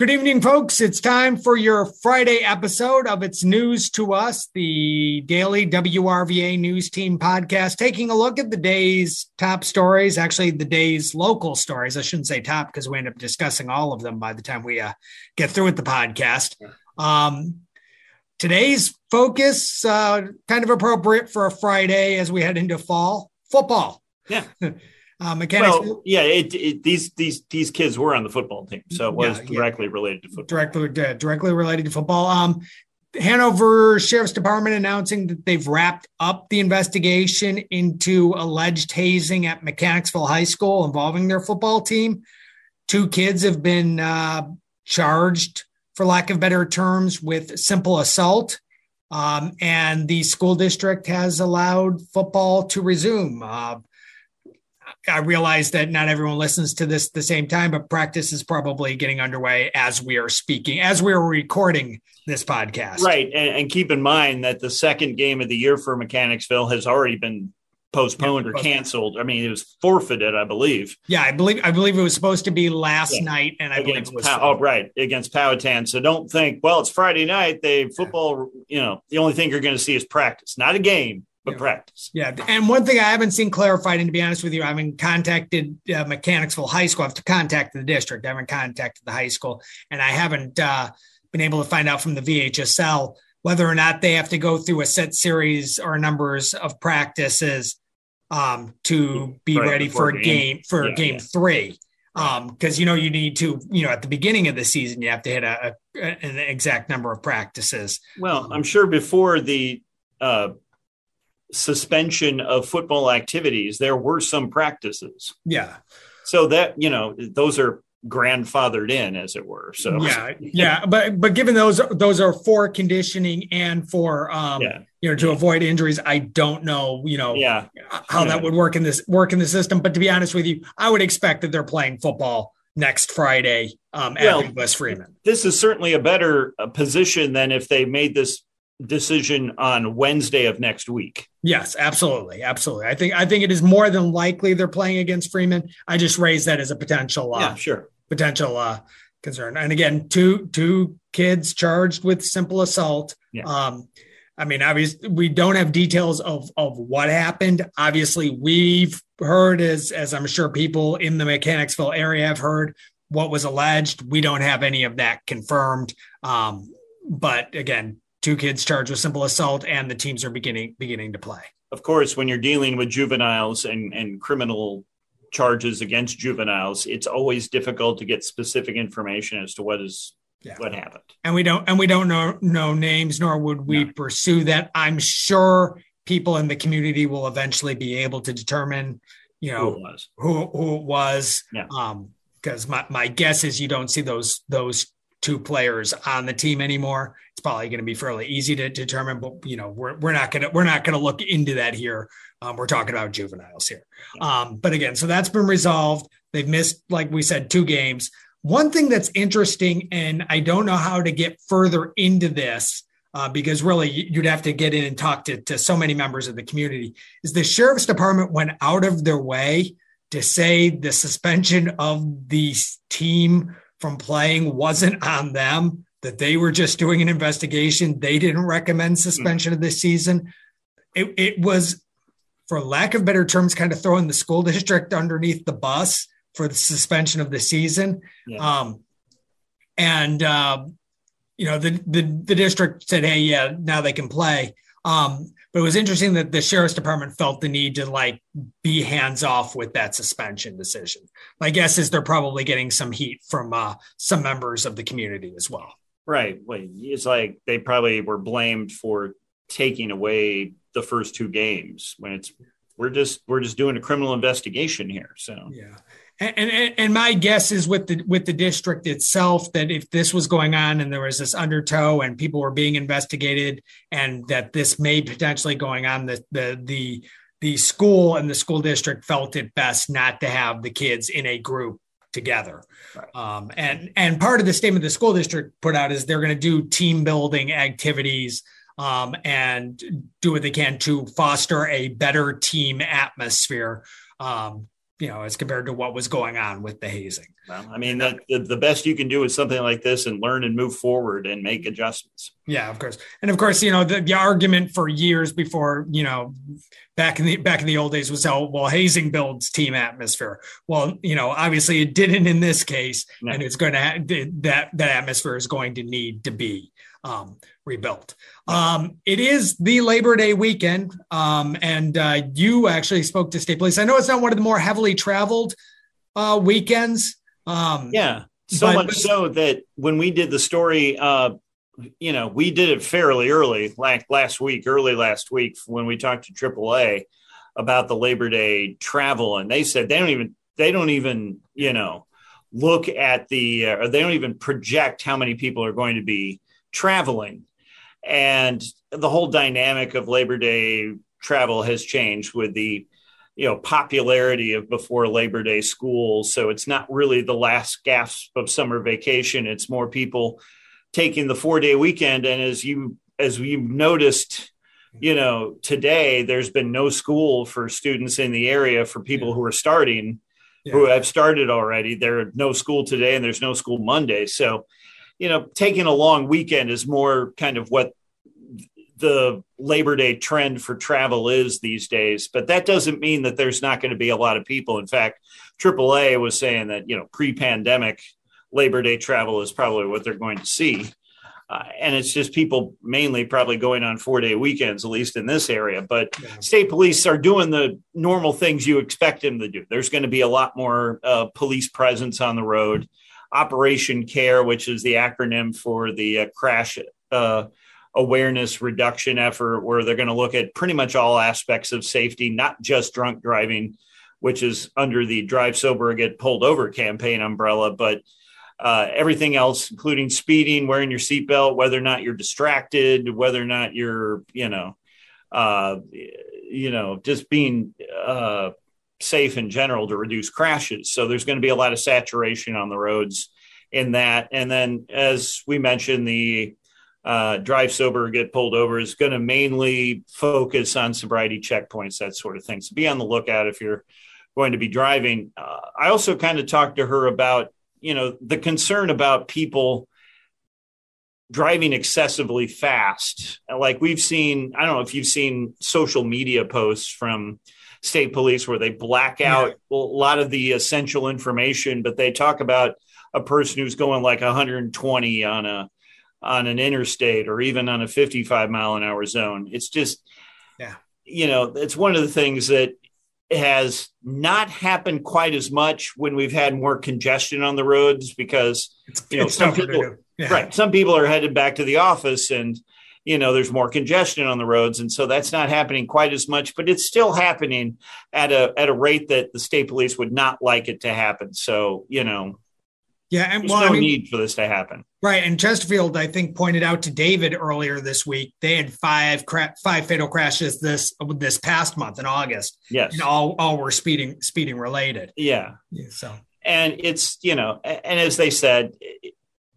Good evening, folks. It's time for your Friday episode of It's News to Us, the daily WRVA News Team podcast, taking a look at the day's top stories, actually, the day's local stories. I shouldn't say top because we end up discussing all of them by the time we uh, get through with the podcast. Um, today's focus, uh, kind of appropriate for a Friday as we head into fall football. Yeah. Uh, mechanics. Well, yeah, it, it, these these these kids were on the football team, so it was Yeah, yeah. directly related to football. directly uh, directly related to football. Um, Hanover Sheriff's Department announcing that they've wrapped up the investigation into alleged hazing at Mechanicsville High School involving their football team. Two kids have been uh, charged, for lack of better terms, with simple assault. Um, and the school district has allowed football to resume. Uh, I realize that not everyone listens to this at the same time, but practice is probably getting underway as we are speaking, as we are recording this podcast. Right, and, and keep in mind that the second game of the year for Mechanicsville has already been postponed Yeah, or postponed. canceled. I mean, it was forfeited, I believe, Yeah, I believe I believe it was supposed to be last Yeah. night, and I believe against it was. Pow- oh, right against Powhatan. So don't think, well, it's Friday night. They football. You know, the only thing you're going to see is practice, not a game, but Yeah. practice. Yeah, and one thing I haven't seen clarified, and to be honest with you, I haven't contacted uh, Mechanicsville High School. I have to contact the district. I haven't contacted the high school, and I haven't uh, been able to find out from the VHSL whether or not they have to go through a set series or numbers of practices um, to be Right, ready for game. game for Yeah, game yeah. three. Um, because you know you need to, you know, at the beginning of the season, you have to hit a, a an exact number of practices. Well, I'm sure before the uh, suspension of football activities, there were some practices. Yeah, So that you know, those are grandfathered in, as it were. So yeah yeah but but given those those are for conditioning and for um yeah, you know to avoid injuries i don't know you know yeah. how that would work in this work in the system but to be honest with you i would expect that they're playing football next friday um at Well, west freeman This is certainly a better uh, position than if they made this decision on Wednesday of next week. yes absolutely absolutely. I think i think it is more than likely they're playing against freeman. I just raised that as a potential uh yeah, sure. potential uh concern. And again two two kids charged with simple assault. Yeah. um i mean obviously we don't have details of of what happened. Obviously we've heard as as i'm sure people in the mechanicsville area have heard what was alleged. We don't have any of that confirmed. Um but again two kids charged with simple assault and the teams are beginning beginning to play Of course, when you're dealing with juveniles and, and criminal charges against juveniles, it's always difficult to get specific information as to what is Yeah. what happened. and we don't and we don't know know names nor would we No. pursue that i'm sure people in the community will eventually be able to determine you Who know it was. who who it was Yeah. um because my, my guess is you don't see those those two players on the team anymore. It's probably going to be fairly easy to determine but you know we're, we're not going to we're not going to look into that here. Um, we're talking about juveniles here. Um, but again so that's been resolved. They've missed like we said two games. One thing that's interesting and i don't know how to get further into this uh, because really you- you'd have to get in and talk to, to so many members of the community is the sheriff's department went out of their way to say the suspension of the team from playing wasn't on them, that they were just doing an investigation. They didn't recommend suspension of this season. It, it was, for lack of better terms, kind of throwing the school district underneath the bus for the suspension of the season. Yeah. Um, and, uh, you know, the, the, the district said, hey, yeah, now they can play. Um, but it was interesting that the sheriff's department felt the need to like be hands off with that suspension decision. My guess is they're probably getting some heat from uh, some members of the community as well. Right. Well, it's like they probably were blamed for taking away the first two games when it's we're just we're just doing a criminal investigation here. So Yeah. And, and, and my guess is with the with the district itself that if this was going on and there was this undertow and people were being investigated and that this may potentially going on the the the the school and the school district felt it best not to have the kids in a group together. Right. Um, and and part of the statement the school district put out is they're going to do team building activities um, and do what they can to foster a better team atmosphere um, you know, as compared to what was going on with the hazing. Well, I mean, the, the best you can do is something like this and learn and move forward and make adjustments. Yeah, of course. And of course, you know, the, the argument for years before, you know, back in the back in the old days was how well hazing builds team atmosphere. Well, you know, obviously it didn't in this case, no. and it's going to ha- that that atmosphere is going to need to be um, rebuilt. Um, it is the Labor Day weekend, um, and uh, you actually spoke to state police. I know it's not one of the more heavily traveled uh, weekends. Um, yeah, so but, much so that when we did the story, uh, you know, we did it fairly early, like last week, early last week, when we talked to AAA about the Labor Day travel, and they said they don't even they don't even you know look at the uh, or they don't even project how many people are going to be traveling. And the whole dynamic of Labor Day travel has changed with the you know popularity of before labor day schools so it's not really the last gasp of summer vacation it's more people taking the four day weekend and as you as we've noticed you know today there's been no school for students in the area for people yeah. who are starting yeah. who have started already there are no school today and there's no school monday so you know, taking a long weekend is more kind of what the Labor Day trend for travel is these days. But that doesn't mean that there's not going to be a lot of people. In fact, AAA was saying that, you know, pre pandemic Labor Day travel is probably what they're going to see. Uh, and it's just people mainly probably going on four day weekends, at least in this area. But yeah. state police are doing the normal things you expect them to do. There's going to be a lot more uh, police presence on the road. Operation CARE, which is the acronym for the uh, crash uh, awareness reduction effort, where they're going to look at pretty much all aspects of safety, not just drunk driving, which is under the Drive Sober Get Pulled Over campaign umbrella, but uh, everything else, including speeding, wearing your seatbelt, whether or not you're distracted, whether or not you're, you know, uh, you know, just being uh, safe in general to reduce crashes. So there's going to be a lot of saturation on the roads in that. And then, as we mentioned, the uh, drive sober get pulled over is going to mainly focus on sobriety checkpoints, that sort of thing. So be on the lookout if you're going to be driving. Uh, I also kind of talked to her about, you know, the concern about people driving excessively fast. Like we've seen, I don't know if you've seen social media posts from state police where they black out yeah. a lot of the essential information, but they talk about a person who's going like 120 on a on an interstate or even on a 55 mile an hour zone. It's just, yeah, you know, it's one of the things that has not happened quite as much when we've had more congestion on the roads because it's, you know some people yeah. right some people are headed back to the office and you know there's more congestion on the roads and so that's not happening quite as much but it's still happening at a at a rate that the state police would not like it to happen. So you know yeah and there's well, no I mean, need for this to happen. Right and chesterfield i think pointed out to david earlier this week they had five cra- five fatal crashes this this past month in august. Yes. And all all were speeding speeding related. Yeah, yeah so. And it's you know and as they said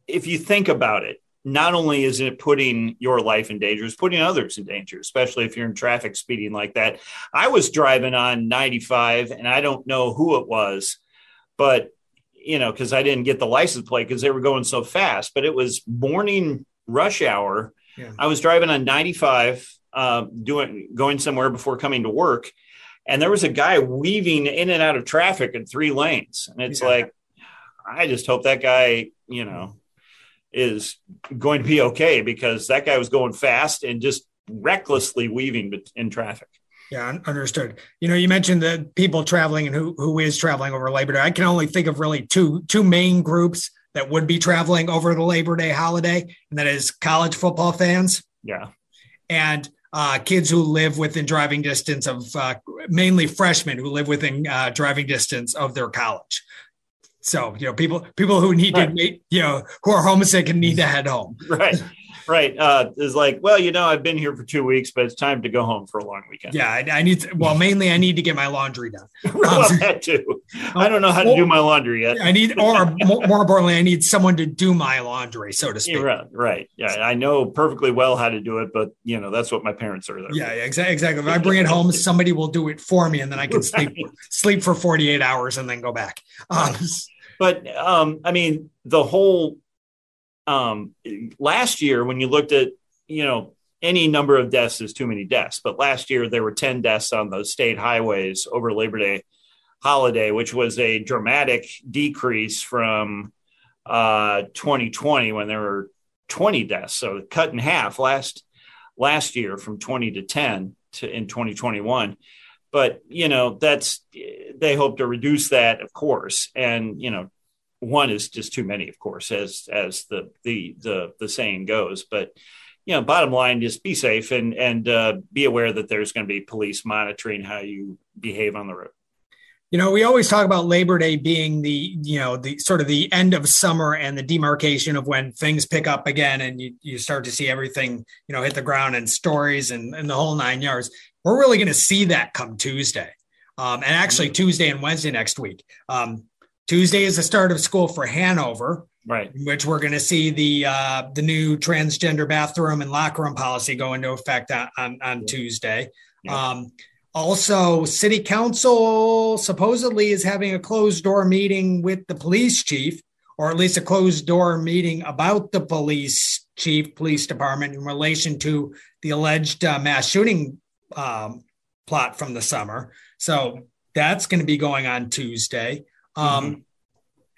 if you think about it not only is it putting your life in danger, it's putting others in danger, especially if you're in traffic speeding like that. I was driving on 95 and I don't know who it was, but you know, because I didn't get the license plate because they were going so fast, but it was morning rush hour. Yeah. I was driving on 95, uh, doing going somewhere before coming to work, and there was a guy weaving in and out of traffic in three lanes, and it's yeah. like, I just hope that guy, you know, is going to be okay because that guy was going fast and just recklessly weaving in traffic. Yeah, understood. You know, you mentioned the people traveling and who who is traveling over Labor Day. I can only think of really two two main groups that would be traveling over the Labor Day holiday, and that is college football fans. Yeah. And uh, kids who live within driving distance of uh, mainly freshmen who live within uh, driving distance of their college. So you know, people people who need right. to you know who are homesick and need to head home. Right right. Uh, is like, well, you know, I've been here for two weeks, but it's time to go home for a long weekend. Yeah, I, I need. To, well, mainly I need to get my laundry done. well, um, that too. I don't know how to do my laundry yet. I need, or more, more, importantly, I need someone to do my laundry, so to speak. Yeah, right, right. Yeah, I know perfectly well how to do it, but you know, that's what my parents are there. Yeah, yeah exactly. Exactly. If I bring it home, somebody will do it for me, and then I can sleep sleep for forty eight hours and then go back. Um, but um, I mean, the whole um, last year when you looked at you know any number of deaths is too many deaths but last year there were 10 deaths on those state highways over labor day holiday which was a dramatic decrease from uh, 2020 when there were 20 deaths. So cut in half last last year from 20 to 10 to in 2021 but you know that's they hope to reduce that of course and you know one is just too many, of course, as as the the the the saying goes. But you know, bottom line is be safe and and uh, be aware that there's going to be police monitoring how you behave on the road. You know, we always talk about Labor Day being the you know the sort of the end of summer and the demarcation of when things pick up again and you you start to see everything you know hit the ground and stories and, and the whole nine yards. We're really going to see that come Tuesday. Um, and actually mm-hmm. Tuesday and Wednesday next week. Um, Tuesday is the start of school for Hanover, right? Which we're going to see the uh, the new transgender bathroom and locker room policy go into effect on on, on. Tuesday. Yeah. Um, also, City Council supposedly is having a closed door meeting with the police chief, or at least a closed door meeting about the police chief, police department in relation to the alleged uh, mass shooting um, plot from the summer. So that's going to be going on Tuesday. Um, mm-hmm.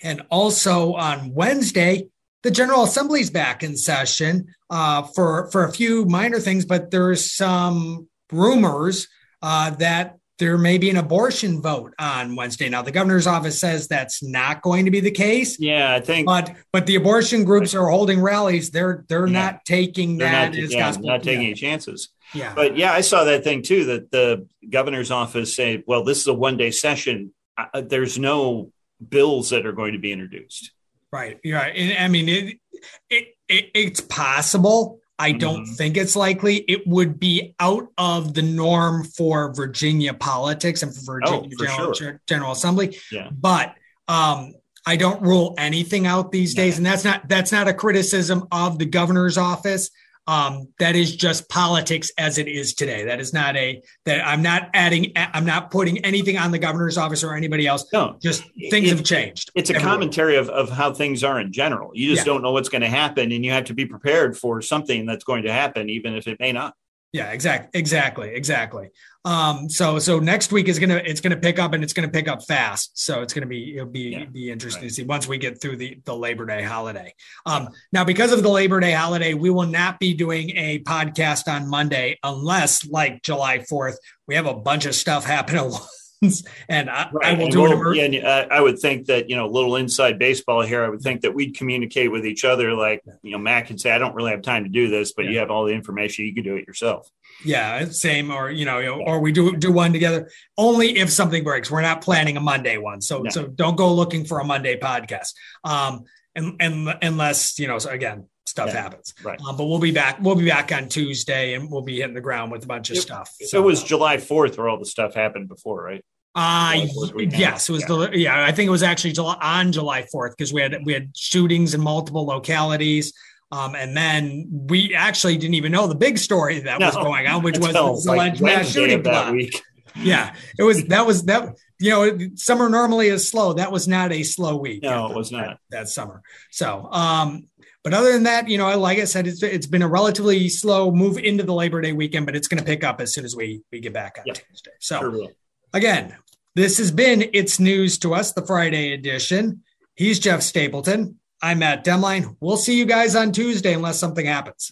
And also on Wednesday, the General Assembly's back in session uh, for for a few minor things, but there's some rumors uh, that there may be an abortion vote on Wednesday. Now, the governor's office says that's not going to be the case. Yeah, I think. But but the abortion groups are holding rallies. They're they're yeah. not taking they're that not, as yeah, gospel. Not taking yeah. any chances. Yeah. But yeah, I saw that thing too. That the governor's office say, well, this is a one day session. Uh, there's no bills that are going to be introduced. Right. Yeah. And I mean, it, it, it it's possible. I don't mm-hmm. think it's likely. It would be out of the norm for Virginia politics and for oh, Virginia oh, for General, sure. General, Assembly. Yeah. But um, I don't rule anything out these days, and that's not that's not a criticism of the governor's office. Um, that is just politics as it is today. That is not a that I'm not adding. I'm not putting anything on the governor's office or anybody else. No, just things it, have changed. It's a everywhere. commentary of, of how things are in general. You just yeah. don't know what's going to happen, and you have to be prepared for something that's going to happen, even if it may not. Yeah, exactly, exactly, exactly. Um, so so next week is gonna it's gonna pick up and it's gonna pick up fast. So it's gonna be it'll be yeah, be interesting right. to see once we get through the the Labor Day holiday. Um, now because of the Labor Day holiday, we will not be doing a podcast on Monday unless like July Fourth we have a bunch of stuff happen at and I, right. I will and do we'll, it. Yeah, and I would think that you know, a little inside baseball here. I would think that we'd communicate with each other. Like you know, Matt can say, "I don't really have time to do this," but yeah. you have all the information. You can do it yourself. Yeah, same. Or you know, or we do do one together. Only if something breaks. We're not planning a Monday one, so no. so don't go looking for a Monday podcast. Um, and, and unless you know, so again, stuff yeah, happens. Right. Um, but we'll be back. We'll be back on Tuesday, and we'll be hitting the ground with a bunch of it, stuff. So it was July Fourth where all the stuff happened before, right? Uh yes, it was yeah. the yeah. I think it was actually July, on July fourth because we had we had shootings in multiple localities. Um, and then we actually didn't even know the big story that no, was going on, which was the alleged like mass shooting that week. Yeah, it was that was that you know summer normally is slow. That was not a slow week. No, it was not that, that summer. So, um, but other than that, you know, like I said, it's, it's been a relatively slow move into the Labor Day weekend, but it's going to pick up as soon as we we get back on yep. Tuesday. So, sure again, this has been It's News to Us, the Friday edition. He's Jeff Stapleton. I'm Matt Demlein. We'll see you guys on Tuesday unless something happens.